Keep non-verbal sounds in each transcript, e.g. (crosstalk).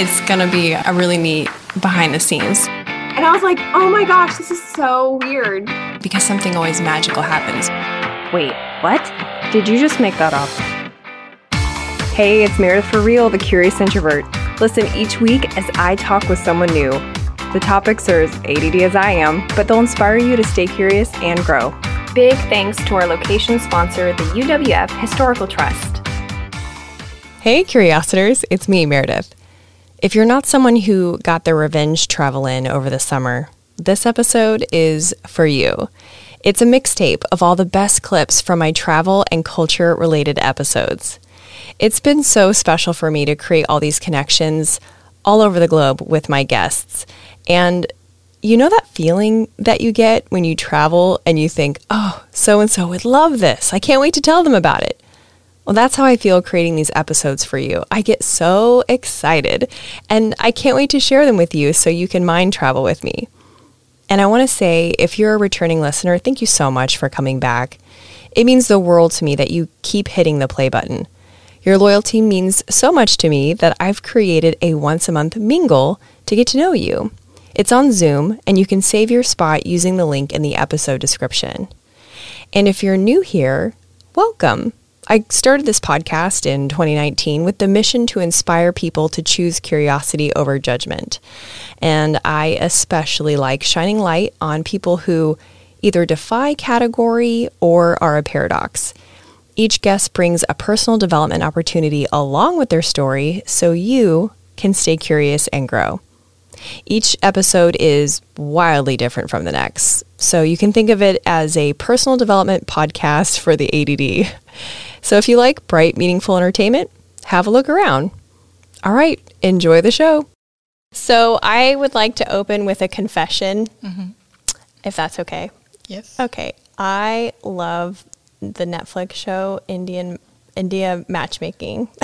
it's going to be a really neat behind the scenes. And I was like, oh my gosh, this is so weird. Because something always magical happens. Wait, what? Did you just make that up? Hey, it's Meredith for Real, the Curious Introvert. Listen each week as I talk with someone new. The topics are as ADD as I am, but they'll inspire you to stay curious and grow. Big thanks to our location sponsor, the UWF Historical Trust. Hey, Curiositors, it's me, Meredith. If you're not someone who got their revenge travel in over the summer, this episode is for you. It's a mixtape of all the best clips from my travel and culture related episodes. It's been so special for me to create all these connections all over the globe with my guests. And you know that feeling that you get when you travel and you think, oh, so and so would love this. I can't wait to tell them about it. Well, that's how I feel creating these episodes for you. I get so excited and I can't wait to share them with you so you can mind travel with me. And I want to say, if you're a returning listener, thank you so much for coming back. It means the world to me that you keep hitting the play button. Your loyalty means so much to me that I've created a once a month mingle to get to know you. It's on Zoom, and you can save your spot using the link in the episode description. And if you're new here, welcome. I started this podcast in 2019 with the mission to inspire people to choose curiosity over judgment. And I especially like shining light on people who either defy category or are a paradox. Each guest brings a personal development opportunity along with their story so you can stay curious and grow. Each episode is wildly different from the next, so you can think of it as a personal development podcast for the ADD. (laughs) So if you like bright, meaningful entertainment, have a look around. All right, enjoy the show. So I would like to open with a confession, mm-hmm. if that's okay. Yes. Okay. I love the Netflix show Indian India Matchmaking. (laughs)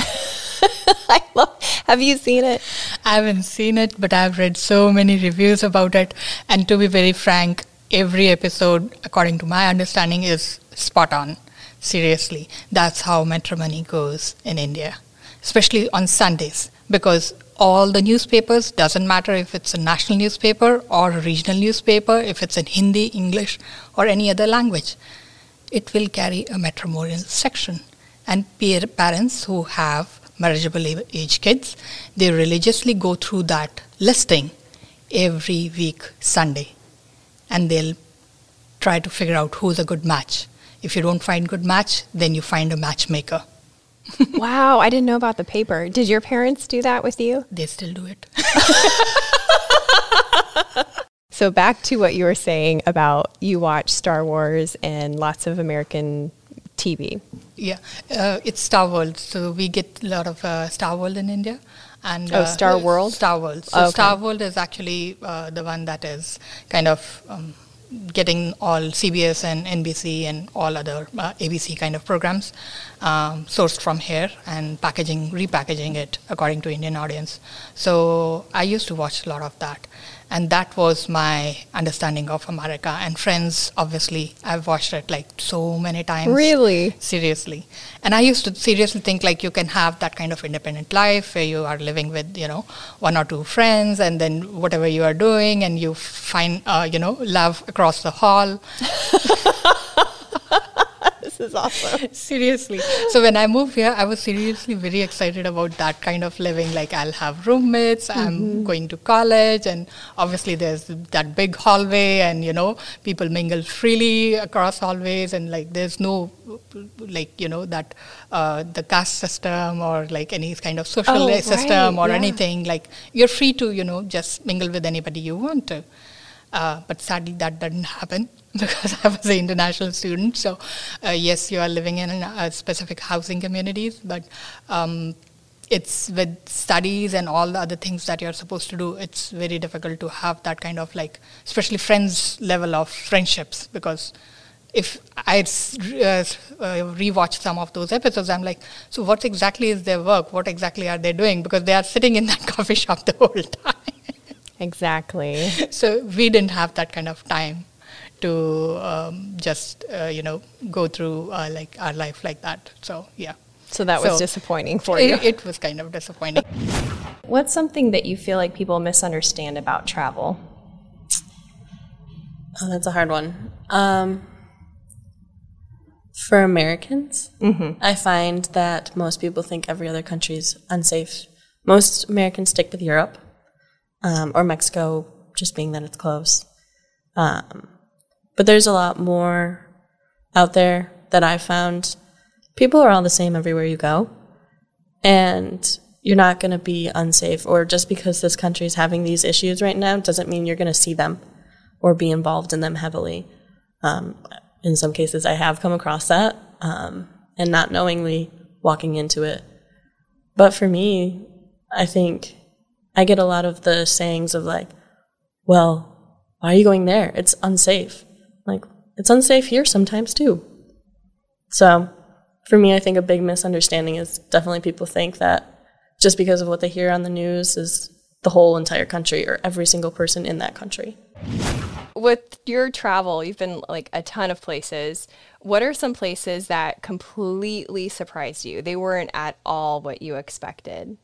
I love. Have you seen it? I haven't seen it, but I've read so many reviews about it. And to be very frank, every episode, according to my understanding, is spot on seriously. That's how matrimony goes in India, especially on Sundays, because all the newspapers doesn't matter if it's a national newspaper or a regional newspaper, if it's in Hindi, English, or any other language, it will carry a matrimonial section. And parents who have marriageable age kids, they religiously go through that listing every week Sunday, and they'll try to figure out who's a good match if you don't find good match, then you find a matchmaker. (laughs) wow, I didn't know about the paper. Did your parents do that with you? They still do it. (laughs) so back to what you were saying about you watch Star Wars and lots of American TV. Yeah, uh, it's Star World. So we get a lot of uh, Star World in India. And, oh, uh, Star World? Star World. So okay. Star World is actually uh, the one that is kind of um, getting all CBS and NBC and all other uh, ABC kind of programs um, sourced from here and packaging, repackaging it according to Indian audience. So I used to watch a lot of that and that was my understanding of America. And Friends, obviously, I've watched it like so many times. Really? Seriously. And I used to seriously think like you can have that kind of independent life where you are living with, you know, one or two friends and then whatever you are doing and you find, uh, you know, love across the hall. (laughs) this is awesome. (laughs) seriously. So when I moved here, I was seriously very excited about that kind of living. Like I'll have roommates. Mm-hmm. I'm going to college, and obviously there's that big hallway, and you know people mingle freely across hallways, and like there's no like you know that uh, the caste system or like any kind of social oh, system right. or yeah. anything. Like you're free to you know just mingle with anybody you want to. Uh, but sadly, that didn't happen (laughs) because I was an international student. So, uh, yes, you are living in a specific housing communities, but um, it's with studies and all the other things that you're supposed to do. It's very difficult to have that kind of like, especially friends level of friendships because if I uh, uh, rewatch some of those episodes, I'm like, so what exactly is their work? What exactly are they doing? Because they are sitting in that (laughs) coffee shop the whole time. Exactly. (laughs) so we didn't have that kind of time to um, just uh, you know go through uh, like our life like that. So yeah. So that was disappointing for you. It, it was kind of disappointing. (laughs) What's something that you feel like people misunderstand about travel? Oh, that's a hard one. Um, for Americans, I find that most people think every other country is unsafe. Most Americans stick with Europe um, or Mexico, just being that it's close. Um, but there's a lot more out there that I found. People are all the same everywhere you go, and you're not going to be unsafe. Or just because this country is having these issues right now doesn't mean you're going to see them or be involved in them heavily. Um, in some cases, I have come across that, um, and not knowingly walking into it. But for me, I think I get a lot of the sayings of like, well, why are you going there? It's unsafe. Like, it's unsafe here sometimes too. So, for me, I think a big misunderstanding is definitely people think that just because of what they hear on the news is the whole entire country or every single person in that country. With your travel, you've been like a ton of places. What are some places that completely surprised you? They weren't at all what you expected.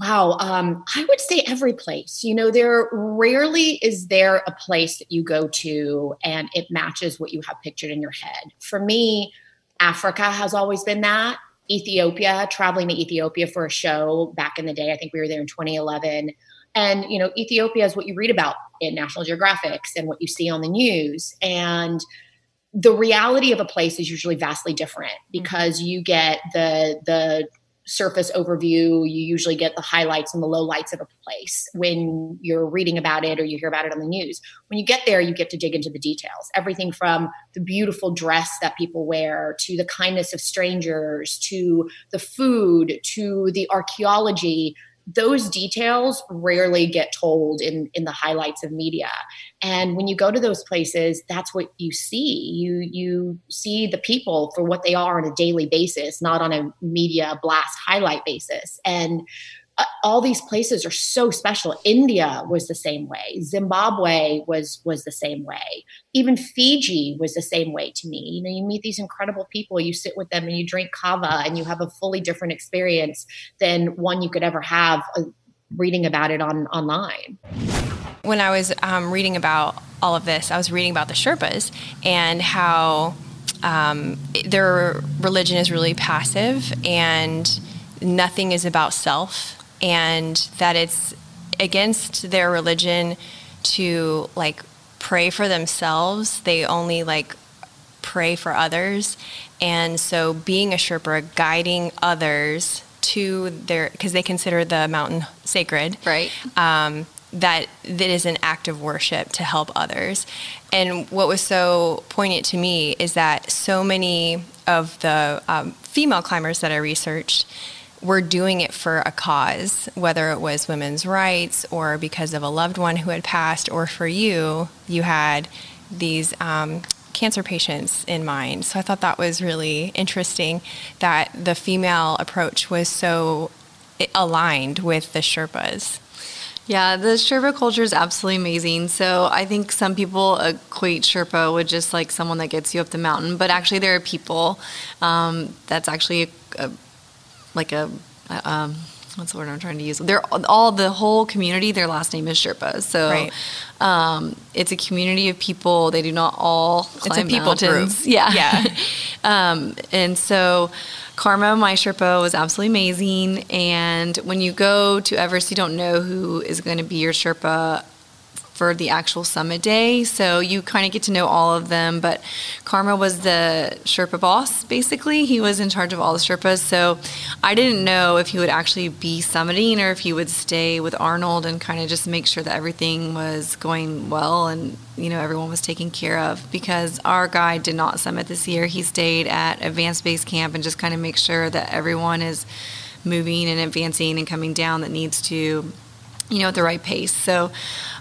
Wow. Um, I would say every place. You know, there rarely is there a place that you go to and it matches what you have pictured in your head. For me, Africa has always been that. Ethiopia, traveling to Ethiopia for a show back in the day. I think we were there in 2011. And, you know, Ethiopia is what you read about in National Geographics and what you see on the news. And the reality of a place is usually vastly different because you get the the surface overview you usually get the highlights and the lowlights of a place when you're reading about it or you hear about it on the news. When you get there you get to dig into the details. Everything from the beautiful dress that people wear to the kindness of strangers to the food to the archaeology those details rarely get told in in the highlights of media. And when you go to those places that's what you see. You you see the people for what they are on a daily basis not on a media blast highlight basis. And all these places are so special. India was the same way. Zimbabwe was was the same way. Even fiji was the same way to me. You know you meet these incredible people you sit with them and you drink kava and you have a fully different experience than one you could ever have uh, reading about it on online. When I was um, reading about all of this, I was reading about the Sherpas and how um, their religion is really passive and nothing is about self, and that it's against their religion to like pray for themselves. They only like pray for others. And so being a Sherpa, guiding others to their, because they consider the mountain sacred. Right. Um, that that is an act of worship to help others. And what was so poignant to me is that so many of the um, female climbers that I researched were doing it for a cause, whether it was women's rights or because of a loved one who had passed, or for you, you had these um, cancer patients in mind. So I thought that was really interesting that the female approach was so aligned with the Sherpas. Yeah, the Sherpa culture is absolutely amazing. So I think some people equate Sherpa with just like someone that gets you up the mountain, but actually there are people um, that's actually a, a, like a, um, what's the word I'm trying to use? They're all the whole community. Their last name is Sherpa. So Right. um, it's a community of people. They do not all it's a climb people mountains. (laughs) Yeah, Yeah. (laughs) um, and so Karma, my Sherpa, was absolutely amazing. And when you go to Everest, you don't know who is going to be your Sherpa for the actual summit day. So you kind of get to know all of them. But Karma was the Sherpa boss, basically. He was in charge of all the Sherpas. So I didn't know if he would actually be summiting or if he would stay with Arnold and kind of just make sure that everything was going well and, you know, everyone was taken care of. Because our guide did not summit this year. He stayed at Advanced Base Camp and just kind of make sure that everyone is moving and advancing and coming down that needs to you know, at the right pace. So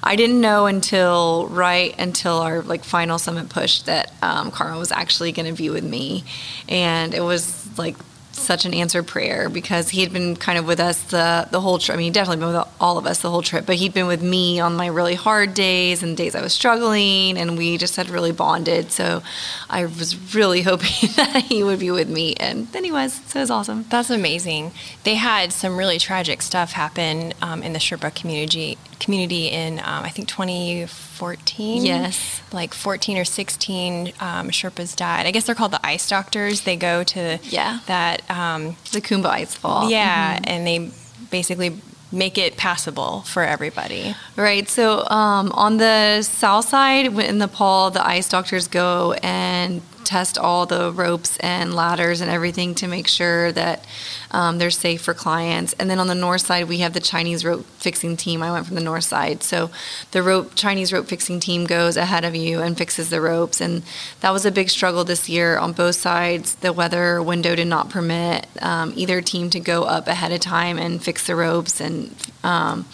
I didn't know until right until our like final summit push that um, Karma was actually going to be with me, and it was like such an answered prayer because he had been kind of with us the the whole trip. I mean, he'd definitely been with all of us the whole trip, but he'd been with me on my really hard days and days I was struggling, and we just had really bonded. So I was really (laughs) hoping that he would be with me, and then he was. So it was awesome. That's amazing. They had some really tragic stuff happen um, in the Sherpa community community in um, I think 2014. Yes, like 14 or 16 um, Sherpas died. I guess they're called the ice doctors. They go to yeah that um, the Khumbu Ice Fall. Yeah, mm-hmm. and they basically make it passable for everybody. Right. So um, on the south side in Nepal, the ice doctors go and test all the ropes and ladders and everything to make sure that um, they're safe for clients. And then on the north side, we have the Chinese rope fixing team. I went from the north side, so the rope Chinese rope fixing team goes ahead of you and fixes the ropes. And that was a big struggle this year on both sides. The weather window did not permit um, either team to go up ahead of time and fix the ropes and. Um,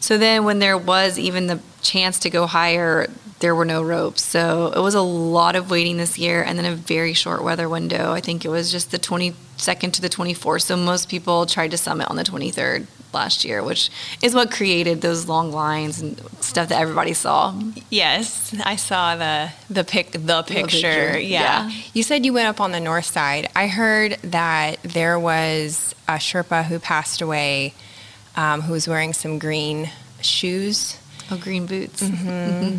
so then, when there was even the chance to go higher, there were no ropes. So it was a lot of waiting this year and then a very short weather window. I think it was just the 22nd to the 24th. So most people tried to summit on the 23rd last year, which is what created those long lines and stuff that everybody saw. Yes, I saw the the pic the picture. picture. Yeah. yeah. You said you went up on the north side. I heard that there was a Sherpa who passed away um, who was wearing some green shoes Oh, green boots. Mm-hmm.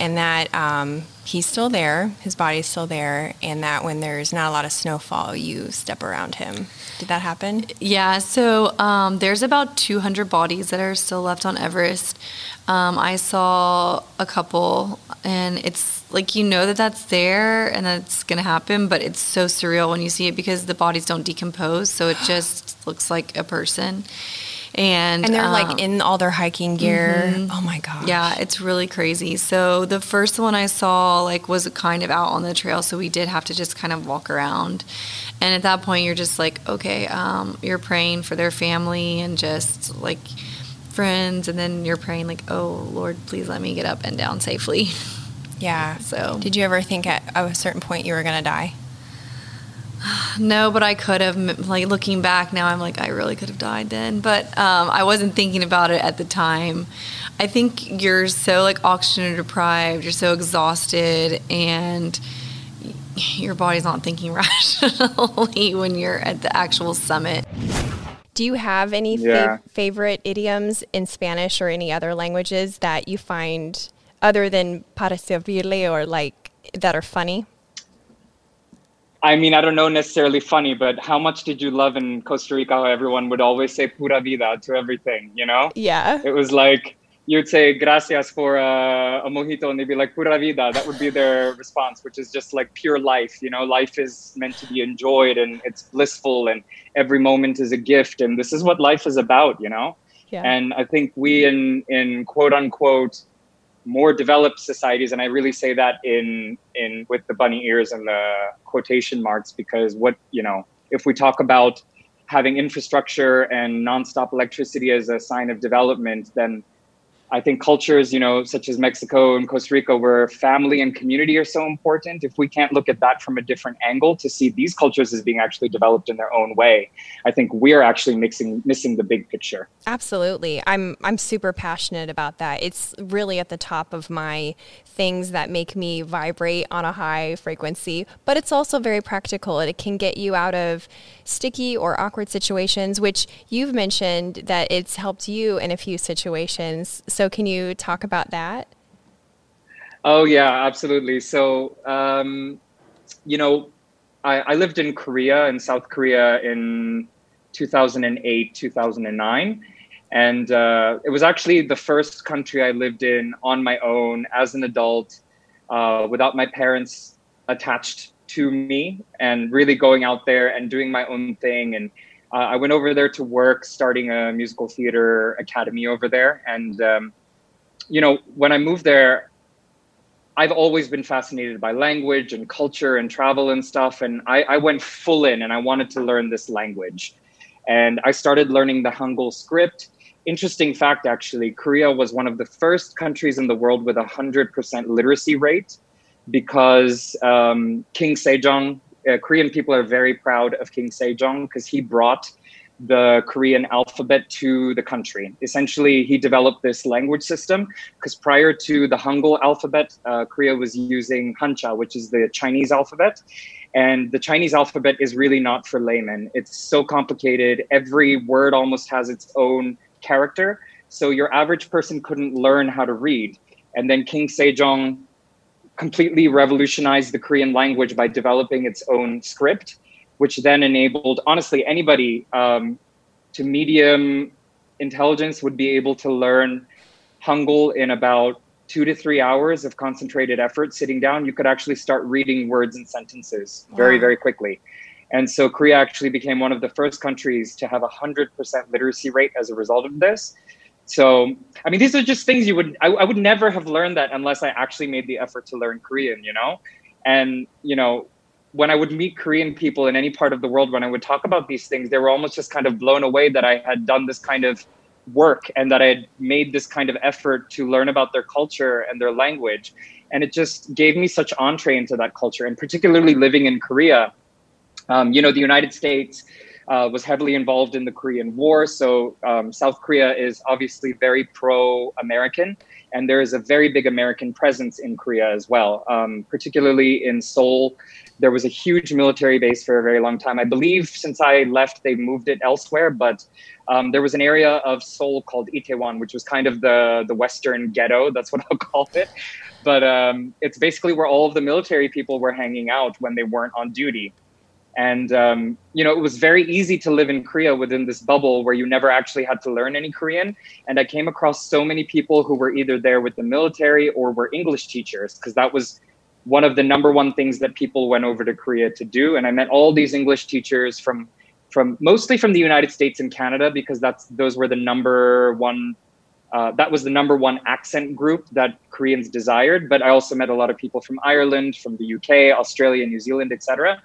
and that um, he's still there, his body's still there, and that when there's not a lot of snowfall, you step around him. Did that happen? Yeah, so um, there's about 200 bodies that are still left on Everest. Um, I saw a couple, and it's like you know that that's there and that's going to happen, but it's so surreal when you see it because the bodies don't decompose, so it (gasps) just looks like a person and and they're um, like in all their hiking gear. Mm-hmm. Oh my god! Yeah, it's really crazy. So the first one I saw like was kind of out on the trail, so we did have to just kind of walk around. And at that point, you're just like, okay, um, you're praying for their family and just like friends, and then you're praying like, oh Lord, please let me get up and down safely. (laughs) Yeah. So, did you ever think at a certain point you were going to die? (sighs) No, but I could have. Like looking back now, I'm like, I really could have died then. But um, I wasn't thinking about it at the time. I think you're so like oxygen deprived, you're so exhausted, and your body's not thinking (laughs) rationally when you're at the actual summit. Do you have any yeah. fav- favorite idioms in Spanish or any other languages that you find other than para servirle or like that are funny? I mean, I don't know necessarily funny, but how much did you love in Costa Rica how everyone would always say pura vida to everything, you know? Yeah. It was like you'd say gracias for a, a mojito and they'd be like pura vida. That would be their response, which is just like pure life. You know, life is meant to be enjoyed and it's blissful and every moment is a gift. And this is what life is about, you know? Yeah. And I think we in, in quote unquote, more developed societies and i really say that in in with the bunny ears and the quotation marks because what you know if we talk about having infrastructure and nonstop electricity as a sign of development then I think cultures, you know, such as Mexico and Costa Rica, where family and community are so important, if we can't look at that from a different angle to see these cultures as being actually developed in their own way, I think we're actually mixing missing the big picture. Absolutely. I'm I'm super passionate about that. It's really at the top of my things that make me vibrate on a high frequency, but it's also very practical. It can get you out of sticky or awkward situations, which you've mentioned that it's helped you in a few situations. Can you talk about that? Oh, yeah, absolutely. So, um, you know, I, I lived in Korea, in South Korea in 2008, 2009. And uh, it was actually the first country I lived in on my own as an adult, uh, without my parents attached to me, and really going out there and doing my own thing. And uh, I went over there to work, starting a musical theater academy over there. And, um, you know, when I moved there, I've always been fascinated by language and culture and travel and stuff. And I, I went full in and I wanted to learn this language. And I started learning the Hangul script interesting fact actually korea was one of the first countries in the world with a 100% literacy rate because um, king sejong uh, Korean people are very proud of King Sejong because he brought the Korean alphabet to the country. Essentially, he developed this language system because prior to the Hangul alphabet, uh, Korea was using Hancha, which is the Chinese alphabet. And the Chinese alphabet is really not for laymen. It's so complicated. Every word almost has its own character. So your average person couldn't learn how to read. And then King Sejong completely revolutionized the Korean language by developing its own script which then enabled honestly anybody um, to medium intelligence would be able to learn Hangul in about two to three hours of concentrated effort sitting down. You could actually start reading words and sentences very, wow. very quickly. And so Korea actually became one of the first countries to have a 100% literacy rate as a result of this. So, I mean, these are just things you would, I, I would never have learned that unless I actually made the effort to learn Korean, you know? And, you know, when I would meet Korean people in any part of the world, when I would talk about these things, they were almost just kind of blown away that I had done this kind of work and that I had made this kind of effort to learn about their culture and their language. And it just gave me such entree into that culture. And particularly living in Korea, um, you know, the United States uh, was heavily involved in the Korean War. So um, South Korea is obviously very pro American. And there is a very big American presence in Korea as well, um, particularly in Seoul there was a huge military base for a very long time. I believe since I left, they moved it elsewhere, but um, there was an area of Seoul called Itaewon, which was kind of the the Western ghetto. That's what (laughs) I'll call it. But um, it's basically where all of the military people were hanging out when they weren't on duty. And um, you know, it was very easy to live in Korea within this bubble where you never actually had to learn any Korean. And I came across so many people who were either there with the military or were English teachers because that was one of the number one things that people went over to Korea to do. And I met all these English teachers from from mostly from the United States and Canada because that's those were the number one uh, that was the number one accent group that Koreans desired. But I also met a lot of people from Ireland, from the UK, Australia, New Zealand, etc.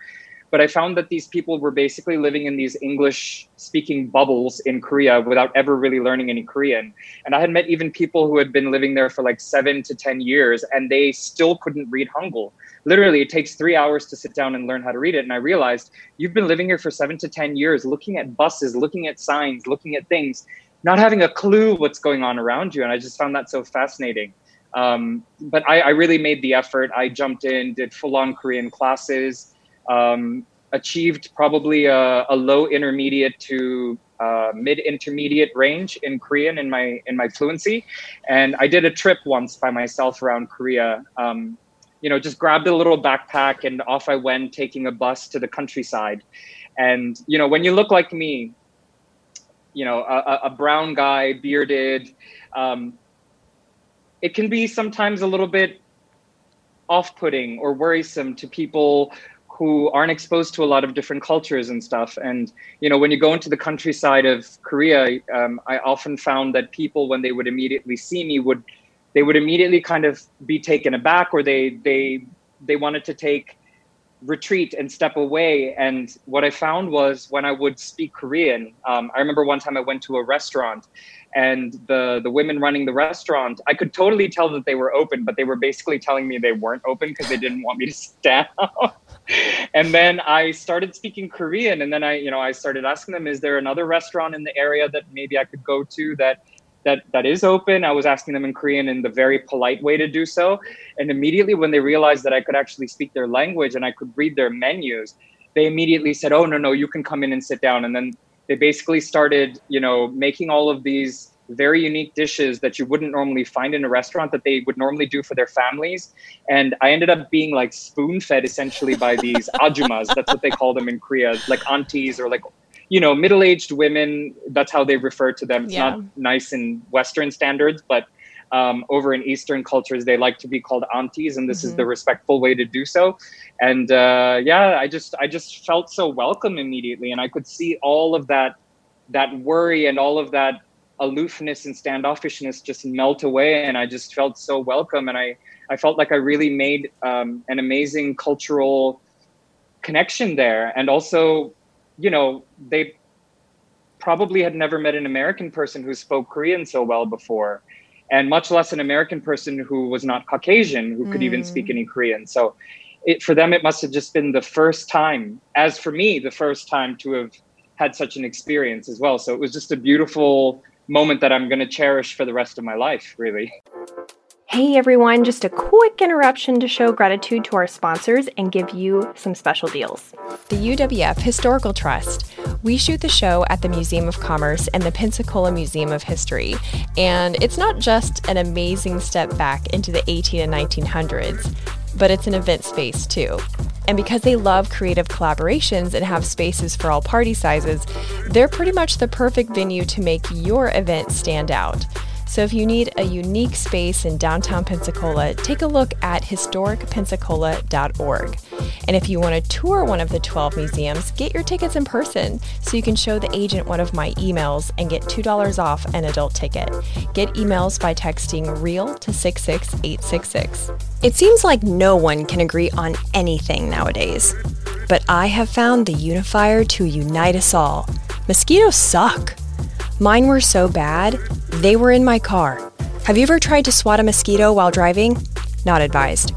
But I found that these people were basically living in these English speaking bubbles in Korea without ever really learning any Korean. And I had met even people who had been living there for like seven to 10 years and they still couldn't read Hangul. Literally, it takes three hours to sit down and learn how to read it. And I realized you've been living here for seven to 10 years, looking at buses, looking at signs, looking at things, not having a clue what's going on around you. And I just found that so fascinating. Um, but I, I, really made the effort. I jumped in, did full on Korean classes um, achieved probably a, a, low intermediate to uh, mid intermediate range in Korean in my in my fluency, and I did a trip once by myself around Korea. Um, you know, just grabbed a little backpack and off I went, taking a bus to the countryside. And you know, when you look like me, you know, a, a brown guy, bearded, um, it can be sometimes a little bit off-putting or worrisome to people who aren't exposed to a lot of different cultures and stuff. And you know, when you go into the countryside of Korea, um, I often found that people, when they would immediately see me, would they would immediately kind of be taken aback, or they they they wanted to take retreat and step away. And what I found was when I would speak Korean, um, I remember one time I went to a restaurant and the the women running the restaurant i could totally tell that they were open but they were basically telling me they weren't open because they didn't want me to (laughs) sit down and then I started speaking Korean, and then I, you know, I started asking them, "Is there another restaurant in the area that maybe I could go to that that that is open?" I was asking them in Korean in the very polite way to do so, and immediately when they realized that I could actually speak their language and I could read their menus, they immediately said, "Oh no, no, you can come in and sit down." And then they basically started, you know, making all of these very unique dishes that you wouldn't normally find in a restaurant that they would normally do for their families. And I ended up being like spoon fed essentially by these (laughs) ajumas. That's what they call them in Korea, like aunties or like, you know, middle aged women. That's how they refer to them. It's yeah. not nice in Western standards, but um, over in Eastern cultures, they like to be called aunties, and this mm-hmm. is the respectful way to do so. And uh, yeah, I just I just felt so welcome immediately, and I could see all of that that worry and all of that aloofness and standoffishness just melt away and i just felt so welcome and i i felt like i really made um, an amazing cultural connection there and also you know they probably had never met an american person who spoke korean so well before and much less an american person who was not caucasian who could mm. even speak mm. any korean so it, for them, it must have just been the first time, as for me, the first time to have had such an experience as well. So it was just a beautiful moment that I'm going to cherish for the rest of my life, really. Hey everyone, just a quick interruption to show gratitude to our sponsors and give you some special deals. The UWF Historical Trust. We shoot the show at the Museum of Commerce and the Pensacola Museum of History, and it's not just an amazing step back into the 18 and 1900s, but it's an event space too. And because they love creative collaborations and have spaces for all party sizes, they're pretty much the perfect venue to make your event stand out. So if you need a unique space in downtown Pensacola, take a look at historicpensacola.org. And if you want to tour one of the 12 museums, get your tickets in person so you can show the agent one of my emails and get $2 off an adult ticket. Get emails by texting REAL to 66866. It seems like no one can agree on anything nowadays. But I have found the unifier to unite us all. Mosquitoes suck. Mine were so bad, they were in my car. Have you ever tried to swat a mosquito while driving? Not advised.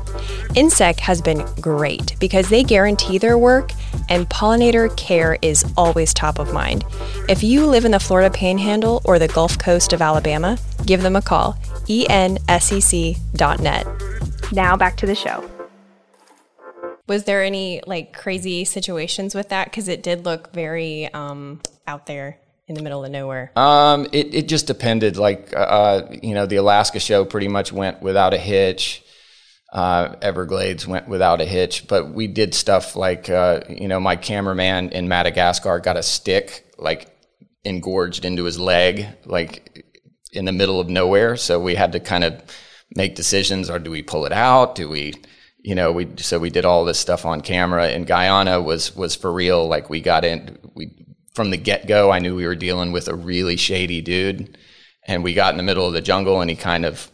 Ensec has been great because they guarantee their work and pollinator care is always top of mind. If you live in the Florida Panhandle or the Gulf Coast of Alabama, give them a call. ensec.net. Now back to the show. Was there any like crazy situations with that? Because it did look very um, out there in the middle of nowhere? Um, it, it just depended. Like, uh, you know, the Alaska show pretty much went without a hitch. Uh, Everglades went without a hitch, but we did stuff like, uh, you know, my cameraman in Madagascar got a stick like engorged into his leg, like in the middle of nowhere. So we had to kind of make decisions: or do we pull it out? Do we, you know, we so we did all this stuff on camera. And Guyana was was for real. Like we got in, we from the get go, I knew we were dealing with a really shady dude. And we got in the middle of the jungle and he kind of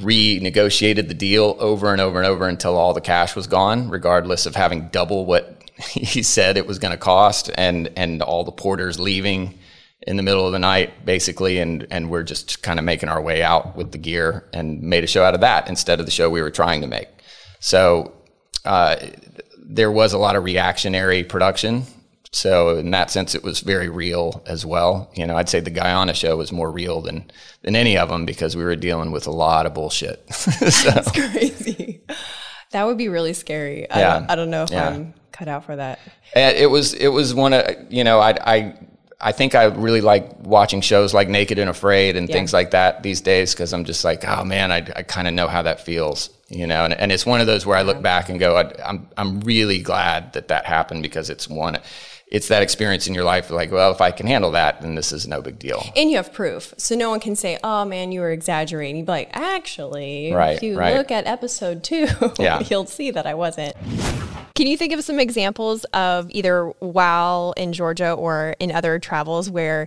renegotiated the deal over and over and over until all the cash was gone, regardless of having double what (laughs) he said it was going to cost and, and all the porters leaving in the middle of the night, basically. And, and we're just kind of making our way out with the gear and made a show out of that instead of the show we were trying to make. So, uh, there was a lot of reactionary production so in that sense, it was very real as well. You know, I'd say the Guyana show was more real than than any of them because we were dealing with a lot of bullshit. (laughs) so. That's crazy. That would be really scary. Yeah. I, don't, I don't know if yeah. I'm cut out for that. And it was it was one of you know I I I think I really like watching shows like Naked and Afraid and yeah. things like that these days because I'm just like, oh man, I, I kind of know how that feels, you know. And, and it's one of those where I look back and go, I, I'm I'm really glad that that happened because it's one it's that experience in your life like well if i can handle that then this is no big deal. And you have proof. So no one can say oh man you were exaggerating. You'd be like actually right, if you right. look at episode two yeah. (laughs) you'll see that i wasn't. Can you think of some examples of either while in georgia or in other travels where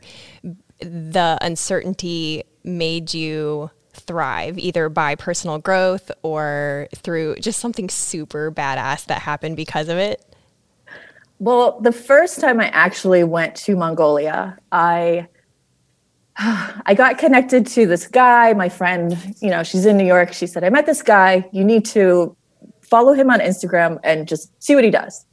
the uncertainty made you thrive either by personal growth or through just something super badass that happened because of it well, the first time I actually went to Mongolia, I I got connected to this guy, my friend, you know, she's in New York. She said, I met this guy. You need to follow him on Instagram and just see what he does.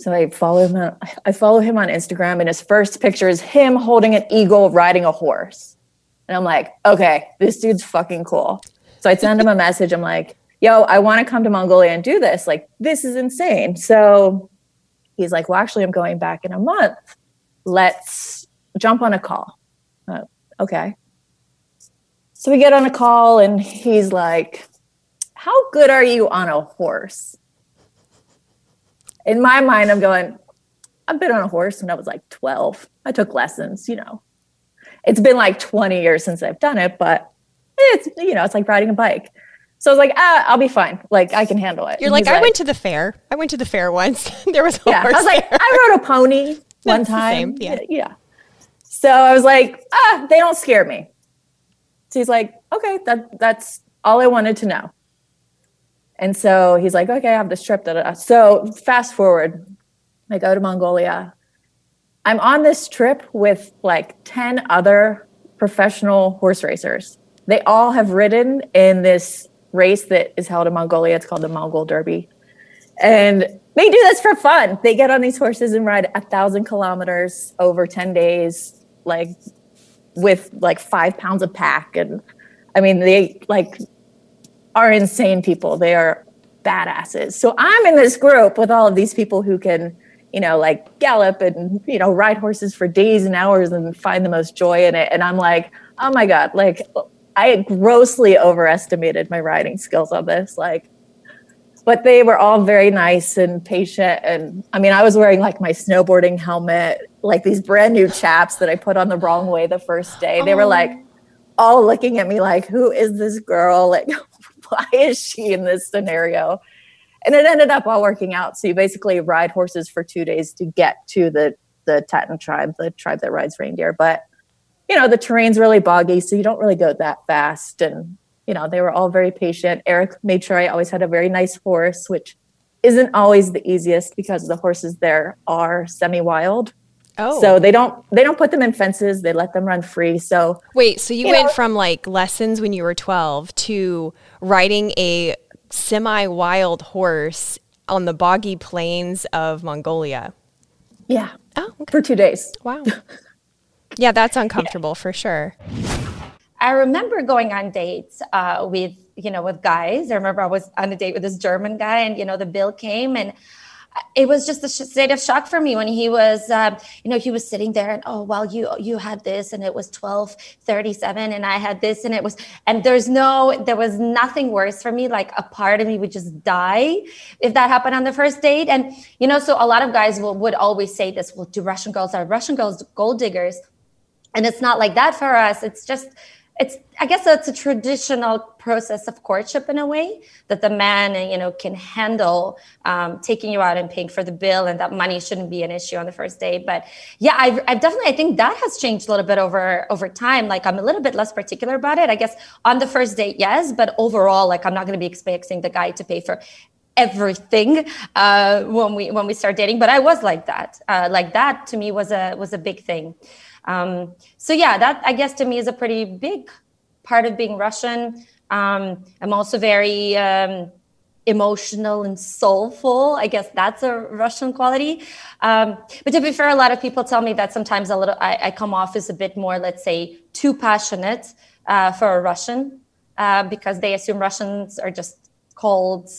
So I follow him on, I follow him on Instagram and his first picture is him holding an eagle riding a horse. And I'm like, okay, this dude's fucking cool. So I send him a message. I'm like, yo, I want to come to Mongolia and do this. Like, this is insane. So he's like, well, actually, I'm going back in a month. Let's jump on a call. Uh, okay. So we get on a call and he's like, how good are you on a horse? In my mind, I'm going, I've been on a horse when I was like 12. I took lessons, you know. It's been like 20 years since I've done it, but it's, you know, it's like riding a bike. So I was like, ah, I'll be fine. Like I can handle it. You're like, I like, went to the fair. I went to the fair once. (laughs) there was a yeah. I was like, there. I rode a pony (laughs) one time. Yeah. yeah. So I was like, ah, they don't scare me. So he's like, okay, that that's all I wanted to know. And so he's like, okay, I have this trip. Da, da, da. So fast forward, I go to Mongolia. I'm on this trip with like 10 other professional horse racers. They all have ridden in this race that is held in Mongolia. It's called the Mongol Derby. And they do this for fun. They get on these horses and ride a thousand kilometers over 10 days, like with like five pounds of pack. And I mean, they like are insane people. They are badasses. So I'm in this group with all of these people who can, you know, like gallop and, you know, ride horses for days and hours and find the most joy in it. And I'm like, oh my God, like I grossly overestimated my riding skills on this. Like, but they were all very nice and patient. And I mean, I was wearing like my snowboarding helmet, like these brand new chaps that I put on the wrong way the first day. They were like oh. all looking at me like, who is this girl? Like, (laughs) why is she in this scenario? And it ended up all working out. So you basically ride horses for two days to get to the the Tsaatan tribe, the tribe that rides reindeer. But you know, the terrain's really boggy, so you don't really go that fast. And you know, they were all very patient. Eric made sure I always had a very nice horse, which isn't always the easiest because the horses there are semi-wild. Oh. So they don't they don't put them in fences. They let them run free. So Wait, so you, You went know- from like lessons when you were 12 to riding a semi wild horse on the boggy plains of Mongolia. yeah, Oh, okay. for two days. wow. (laughs) Yeah, that's uncomfortable for sure. I remember going on dates uh, with you know with guys. I remember I was on a date with this German guy, and you know the bill came, and it was just a sh- state of shock for me when he was um, you know he was sitting there and oh well you you had this and it was twelve thirty seven and I had this and it was and there's no there was nothing worse for me like a part of me would just die if that happened on the first date and you know so a lot of guys will, would always say this well do Russian girls are Russian girls gold diggers and it's not like that for us. It's just it's i guess it's a traditional process of courtship in a way that the man you know can handle um, taking you out and paying for the bill and that money shouldn't be an issue on the first date but yeah I've, I've definitely i think that has changed a little bit over over time. Like i'm a little bit less particular about it. I guess on the first date yes. But overall like i'm not going to be expecting the guy to pay for everything uh, when we when we start dating. But i was like that. Uh, like that to me was a was a big thing um, so yeah, that I guess to me is a pretty big part of being Russian. Um, I'm also very um, emotional and soulful. I guess that's a Russian quality. Um, but to be fair, a lot of people tell me that sometimes a little I, I come off as a bit more, let's say, too passionate uh, for a Russian uh, because they assume Russians are just cold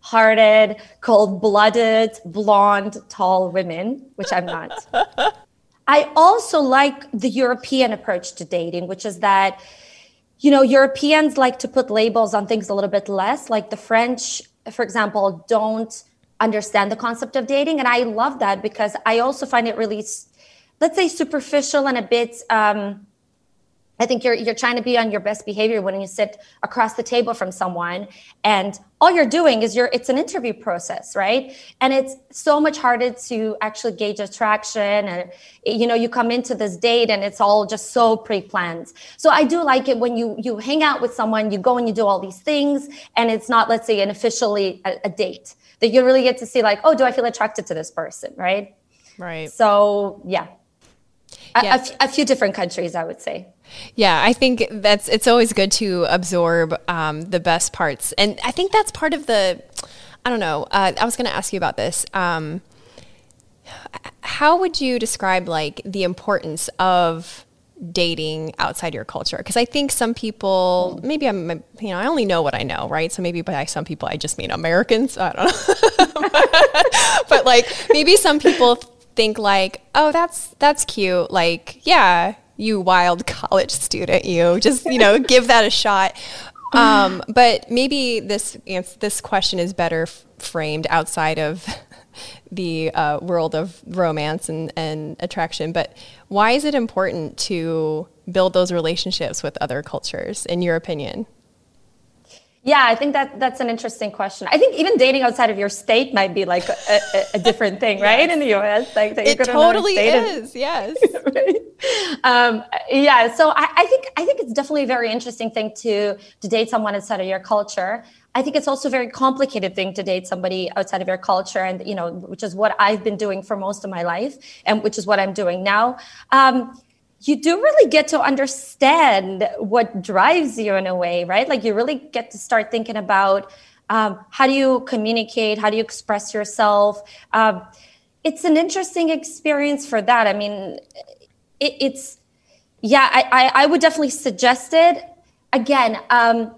hearted, cold blooded, blonde, tall women, which I'm not. (laughs) I also like the European approach to dating, which is that, you know, Europeans like to put labels on things a little bit less. Like the French, for example, don't understand the concept of dating. And I love that because I also find it really, let's say, superficial and a bit. Um, I think you're you're trying to be on your best behavior when you sit across the table from someone and all you're doing is you're it's an interview process, right? And it's so much harder to actually gauge attraction and you know you come into this date and it's all just so pre-planned. So I do like it when you you hang out with someone, you go and you do all these things and it's not let's say an officially a, a date that you really get to see like, oh, do I feel attracted to this person, right? Right. So yeah. A- Yeah. A, f- a few different countries, I would say. Yeah, I think that's it's always good to absorb um, the best parts, and I think that's part of the. I don't know. Uh, I was going to ask you about this. Um, how would you describe like the importance of dating outside your culture? Because I think some people, maybe I'm, you know, I only know what I know, right? So maybe by some people, I just mean Americans. I don't know. (laughs) but like maybe some people think like, oh, that's that's cute. Like, yeah, you wild college student, you just you know give that a shot. Um, but maybe this ans- this question is better f- framed outside of (laughs) the uh, world of romance and, and attraction. But why is it important to build those relationships with other cultures, in your opinion? Yeah, I think that that's an interesting question. I think even dating outside of your state might be like a, a, a different thing, right? In the U.S., like that It you're gonna know totally and- is. (laughs) Yes. um, yeah, so I, I think I think it's definitely a very interesting thing to to date someone outside of your culture. I think it's also a very complicated thing to date somebody outside of your culture, and you know, which is what I've been doing for most of my life, and which is what I'm doing now. Um, you do really get to understand what drives you in a way, right? Like you really get to start thinking about um, how do you communicate, how do you express yourself. Um, it's an interesting experience for that. I mean, it, it's yeah, I, I, I would definitely suggest it. Again, um,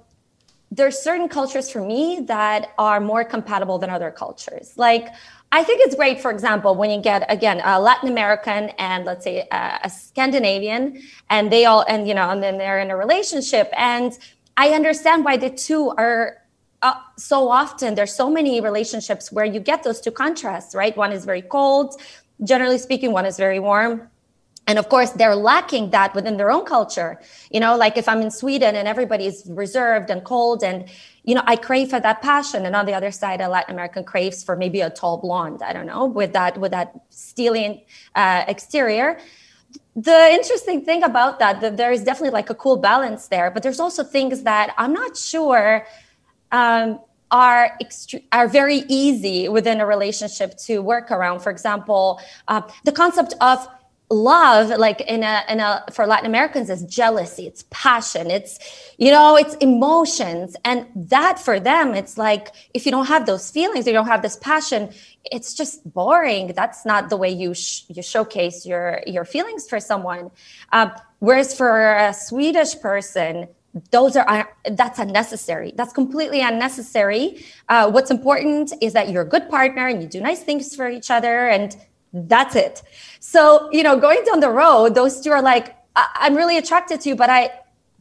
there's certain cultures for me that are more compatible than other cultures. Like I think it's great, for example, when you get again a Latin American and let's say a, a Scandinavian, and they all and you know, and then they're in a relationship, and I understand why the two are uh, so often. There's so many relationships where you get those two contrasts, right? One is very cold, generally speaking. One is very warm and of course they're lacking that within their own culture you know like if i'm in sweden and everybody is reserved and cold and you know i crave for that passion. And on the other side a latin american craves for maybe a tall blonde i don't know with that with that steely uh, exterior. The interesting thing about that, that there is definitely like a cool balance there but there's also things that i'm not sure um, are extre- are very easy within a relationship to work around. For example uh, the concept of love like in a in a for latin americans is jealousy it's passion it's you know it's emotions. And that for them it's like if you don't have those feelings you don't have this passion it's just boring. That's not the way you sh- you showcase your your feelings for someone. Um, whereas for a swedish person those are that's unnecessary. That's completely unnecessary. Uh, what's important is that you're a good partner and you do nice things for each other and that's it. So you know going down the road those two are like I- am really attracted to you but i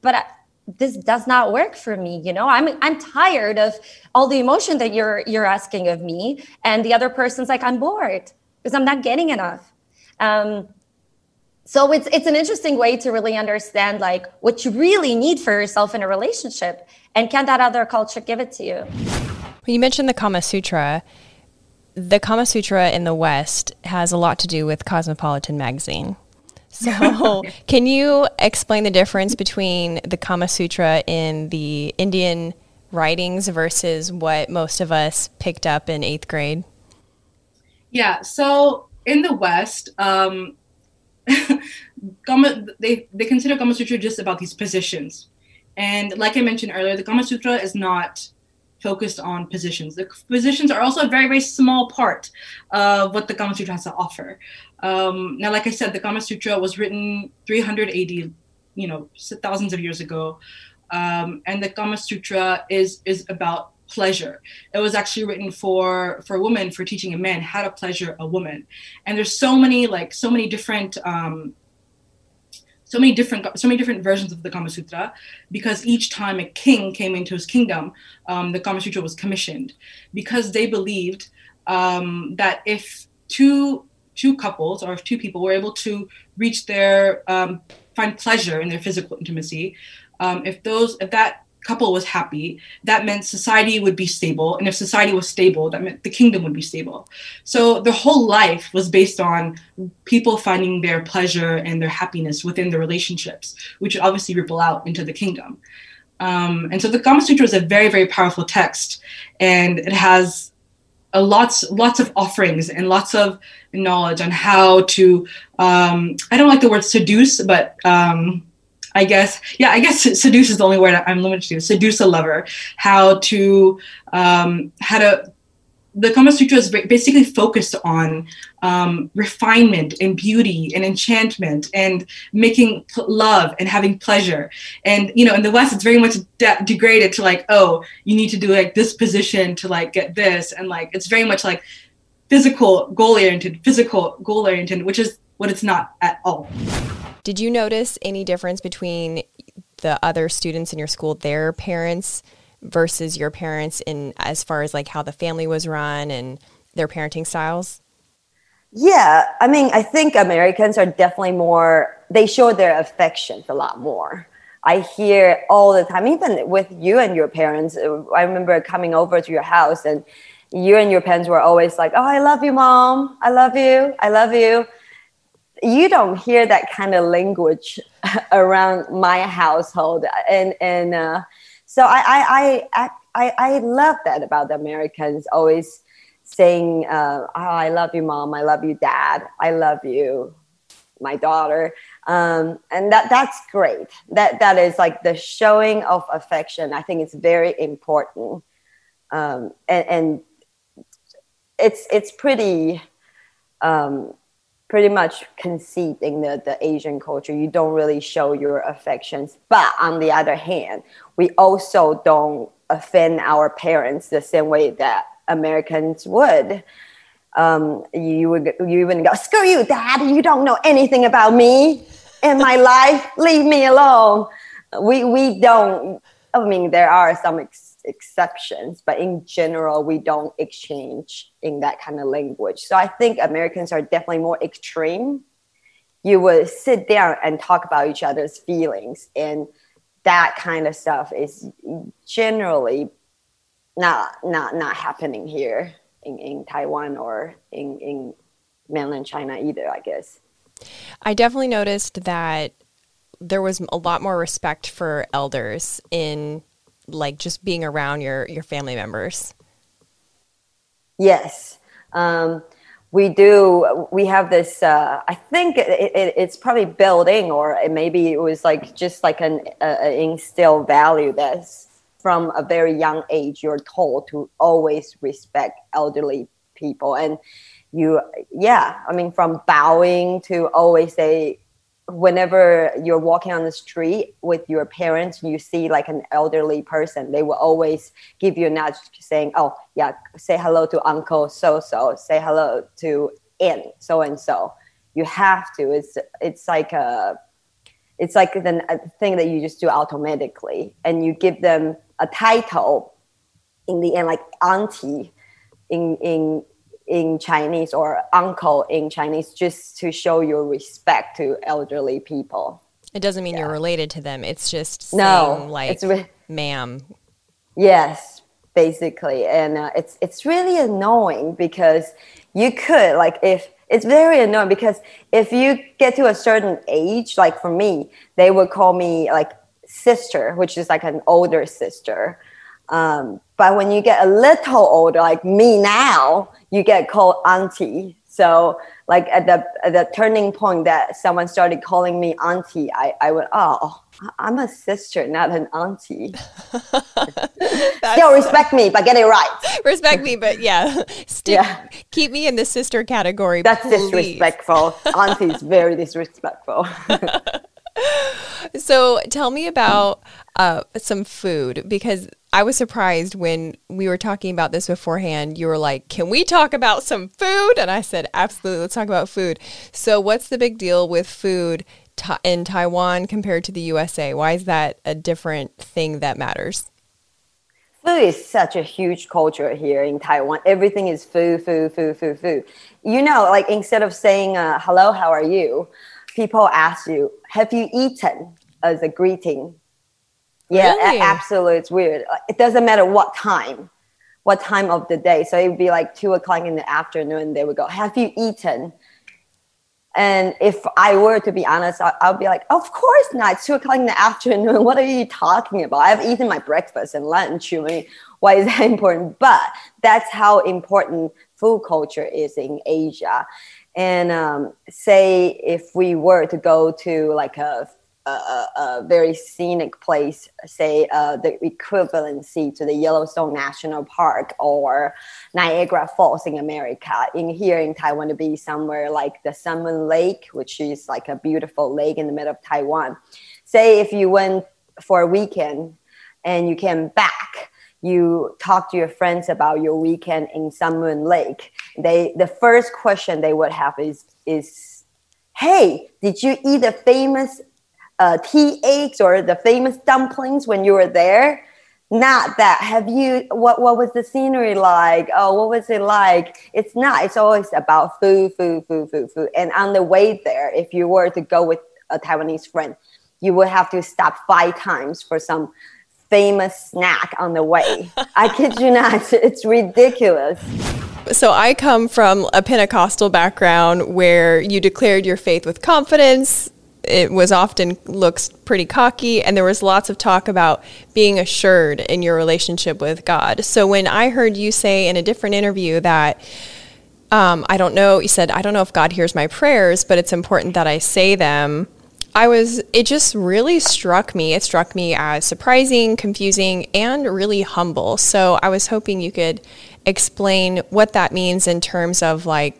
but I, this does not work for me you know? I'm i'm tired of all the emotion that you're you're asking of me and the other person's like i'm bored because i'm not getting enough. Um, so it's it's an interesting way to really understand like what you really need for yourself in a relationship and can that other culture give it to you? You mentioned the kama sutra the Kama Sutra in the West has a lot to do with Cosmopolitan magazine. So, (laughs) can you explain the difference between the Kama Sutra in the Indian writings versus what most of us picked up in eighth grade? Yeah, so in the West, um, (laughs) Kama, they, they consider Kama Sutra just about these positions. And like I mentioned earlier, the Kama Sutra is not focused on positions. The positions are also a very, very small part of what the Kama Sutra has to offer. Um, now, like I said, the Kama Sutra was written 300 AD, you know, thousands of years ago. Um, and the Kama Sutra is is about pleasure. It was actually written for for women for teaching a man how to pleasure a woman. And there's so many like so many different um, so many different so many different versions of the Kama Sutra because each time a king came into his kingdom, um, the Kama Sutra was commissioned. Because they believed um, that if two two couples or if two people were able to reach their um, find pleasure in their physical intimacy, um, if those if that couple was happy, that meant society would be stable. And if society was stable, that meant the kingdom would be stable. So their whole life was based on people finding their pleasure and their happiness within the relationships, which would obviously ripple out into the kingdom. Um, and so the Kama Sutra is a very, very powerful text, and it has a lots, lots of offerings and lots of knowledge on how to. Um, I don't like the word seduce, but um, I guess, yeah, I guess seduce is the only word I'm limited to. Seduce a lover, how to, um, how to. The Kama Sutra is basically focused on um, refinement and beauty and enchantment and making love and having pleasure. And you know, in the West, it's very much de- degraded to like, oh, you need to do like this position to like get this, and like it's very much like physical goal oriented, physical goal oriented, which is what it's not at all. Did you notice any difference between the other students in your school, their parents versus your parents in as far as like how the family was run and their parenting styles? Yeah, I mean, I think Americans are definitely more, they show their affections a lot more. I hear all the time, even with you and your parents. I remember coming over to your house and you and your parents were always like, Oh, I love you, mom. I love you. I love you you don't hear that kind of language (laughs) around my household. And and uh, so I, I i i i love that about the americans always saying uh, oh, i love you mom. I love you dad. I love you my daughter. Um, and that that's great. That that is like the showing of affection. I think it's very important. Um, and, and it's it's pretty um, pretty much conceit in the, the asian culture. You don't really show your affections. But on the other hand we also don't offend our parents the same way that americans would. Um, you would you even go screw you dad you don't know anything about me and my life. Leave me alone. We we don't i mean there are some exceptions but in general we don't exchange in that kind of language so i think americans are definitely more extreme you would sit down and talk about each other's feelings and that kind of stuff is generally not not not happening here in, in Taiwan or in, in mainland China either, I guess. I definitely noticed that there was a lot more respect for elders in like just being around your your family members. Yes. Um, we do we have this uh, i think it, it, it's probably building or it maybe it was like just like an uh, instill value that's from a very young age you're told to always respect elderly people and you yeah i mean from bowing to always say whenever you're walking on the street with your parents you see like an elderly person they will always give you a nudge saying oh yeah say hello to uncle so so say hello to aunt so and so you have to. It's it's like a it's like the thing that you just do automatically and you give them a title in the end, like auntie in in in Chinese or uncle in Chinese, just to show your respect to elderly people. It doesn't mean yeah. you're related to them. It's just no, like it's re- ma'am. Yes, basically, and uh, it's it's really annoying because you could like if it's very annoying because if you get to a certain age, like for me, they would call me like sister, which is like an older sister. Um, but when you get a little older, like me now, you get called auntie. So like at the at the turning point that someone started calling me auntie, I, I went, oh, I'm a sister, not an auntie. (laughs) Still respect me, but get it right. (laughs) Respect me, but yeah, (laughs) stick, yeah. keep me in the sister category. That's please. disrespectful. auntie is very disrespectful so tell me about uh, some food because I was surprised when we were talking about this beforehand. You were like, "Can we talk about some food?" And I said, "Absolutely, let's talk about food." So, what's the big deal with food in Taiwan compared to the USA? Why is that a different thing that matters? Food is such a huge culture here in Taiwan. Everything is food, food, food, food, food. You know, like instead of saying uh, "Hello, how are you," people ask you, "Have you eaten?" as a greeting. Yeah, really? absolutely. It's weird. It doesn't matter what time, what time of the day. So it would be like two o'clock in the afternoon. They would go, "Have you eaten?" And if I were to be honest, I, I would be like, "Of course not. It's two o'clock in the afternoon. (laughs) What are you talking about? I've eaten my breakfast and lunch. I mean, why is that (laughs) important?" But that's how important food culture is in Asia and um, say if we were to go to like a, a, very scenic place, say uh, the equivalency to the Yellowstone National Park or Niagara Falls in America, in here in Taiwan to be somewhere like the Sun Lake, which is like a beautiful lake in the middle of Taiwan. Say if you went for a weekend and you came back you talk to your friends about your weekend in Sun Moon Lake, they the first question they would have is is, "Hey, did you eat the famous uh, tea eggs or the famous dumplings when you were there?" Not that. Have you? What What was the scenery like? Oh, what was it like? It's not. It's always about food, food, food, food, food. And on the way there, if you were to go with a Taiwanese friend, you would have to stop five times for some famous snack on the way. I kid you not, (laughs) it's ridiculous. So, I come from a Pentecostal background where you declared your faith with confidence. It was often looks pretty cocky, and there was lots of talk about being assured in your relationship with God. So, when I heard you say in a different interview that um, I don't know, you said, I don't know if God hears my prayers, but it's important that I say them. I was, it just really struck me. It struck me as surprising, confusing, and really humble. So I was hoping you could explain what that means in terms of like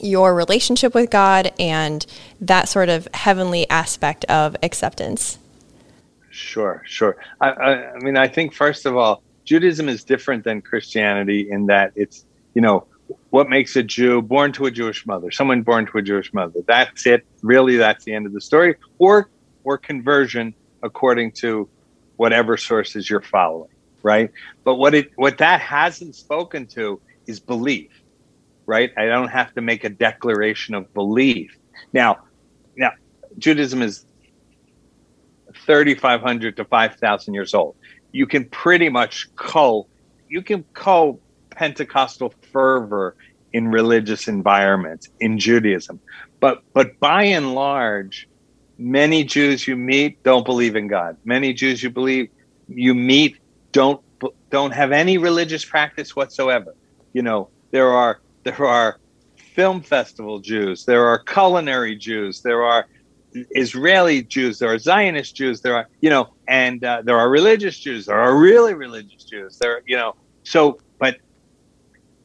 your relationship with God and that sort of heavenly aspect of acceptance. Sure, sure. I, I, I mean, I think first of all, Judaism is different than Christianity in that it's, you know, what makes a Jew born to a Jewish mother, someone born to a Jewish mother. That's it. Really, that's the end of the story. Or or conversion according to whatever sources you're following, right? But what it what that hasn't spoken to is belief, right? I don't have to make a declaration of belief. Now, now Judaism is 3500 to 5000 years old. You can pretty much cull you can cull Pentecostal fervor in religious environments in Judaism. But but by and large, many Jews you meet don't believe in God. Many Jews you believe you meet don't don't have any religious practice whatsoever. You know, there are there are film festival Jews, there are culinary Jews, there are Israeli Jews, there are Zionist Jews, there are you know, and uh, there are religious Jews, there are really religious Jews. There, you know, so but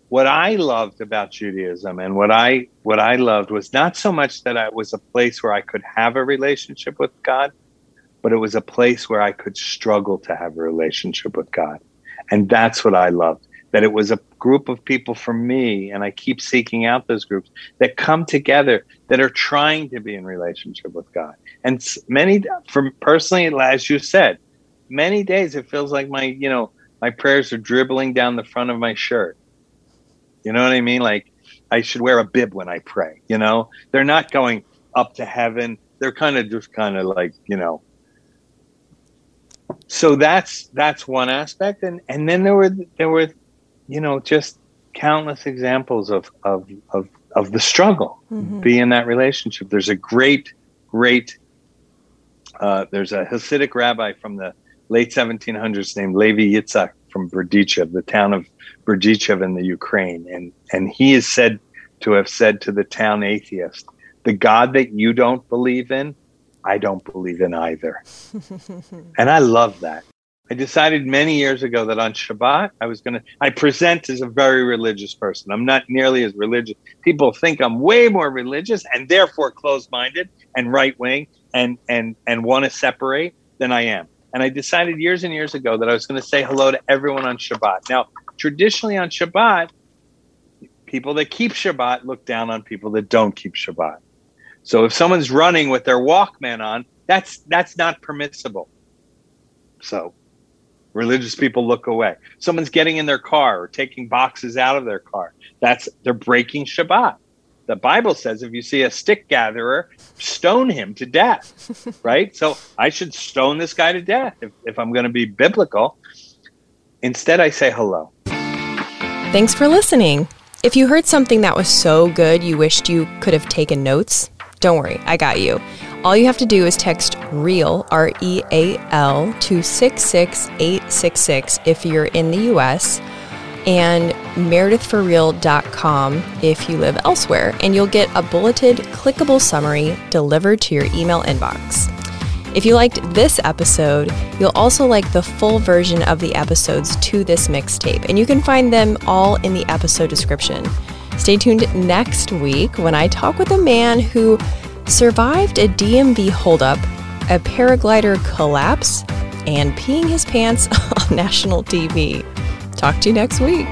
what I loved about Judaism and what I what I loved was not so much that it was a place where I could have a relationship with God, but it was a place where I could struggle to have a relationship with God. And that's what I loved. That it was a group of people for me, and I keep seeking out those groups that come together that are trying to be in relationship with God. And many, for personally, as you said, many days it feels like my, you know, my prayers are dribbling down the front of my shirt you know what I mean? Like I should wear a bib when I pray, you know? They're not going up to heaven. They're kind of just kind of like, you know. So that's that's one aspect and and then there were there were you know just countless examples of of of of the struggle mm-hmm. be in that relationship. There's a great great uh, there's a Hasidic rabbi from the late 1700s named Levi Yitzhak from Berdichev, the town of Berdichev in the Ukraine, and and he is said to have said to the town atheist, "The God that you don't believe in, I don't believe in either." (laughs) and I love that. I decided many years ago that on Shabbat I was going to. I present as a very religious person. I'm not nearly as religious. People think I'm way more religious and therefore closed-minded and right-wing and and and want to separate than I am. And I decided years and years ago that I was going to say hello to everyone on Shabbat. Now, traditionally on Shabbat, people that keep Shabbat look down on people that don't keep Shabbat. So if someone's running with their Walkman on, that's that's not permissible. So religious people look away. Someone's getting in their car or taking boxes out of their car. That's they're breaking Shabbat. The Bible says if you see a stick gatherer, stone him to death. (laughs) right? So I should stone this guy to death if, if I'm going to be biblical. Instead, I say hello. Thanks for listening. If you heard something that was so good you wished you could have taken notes, don't worry, I got you. All you have to do is text REAL, R E A L, to 66866 if you're in the US and meredithforreal.com if you live elsewhere, and you'll get a bulleted, clickable summary delivered to your email inbox. If you liked this episode, you'll also like the full version of the episodes to this mixtape, and you can find them all in the episode description. Stay tuned next week when I talk with a man who survived a DMV holdup, a paraglider collapse, and peeing his pants (laughs) on national TV. Talk to you next week.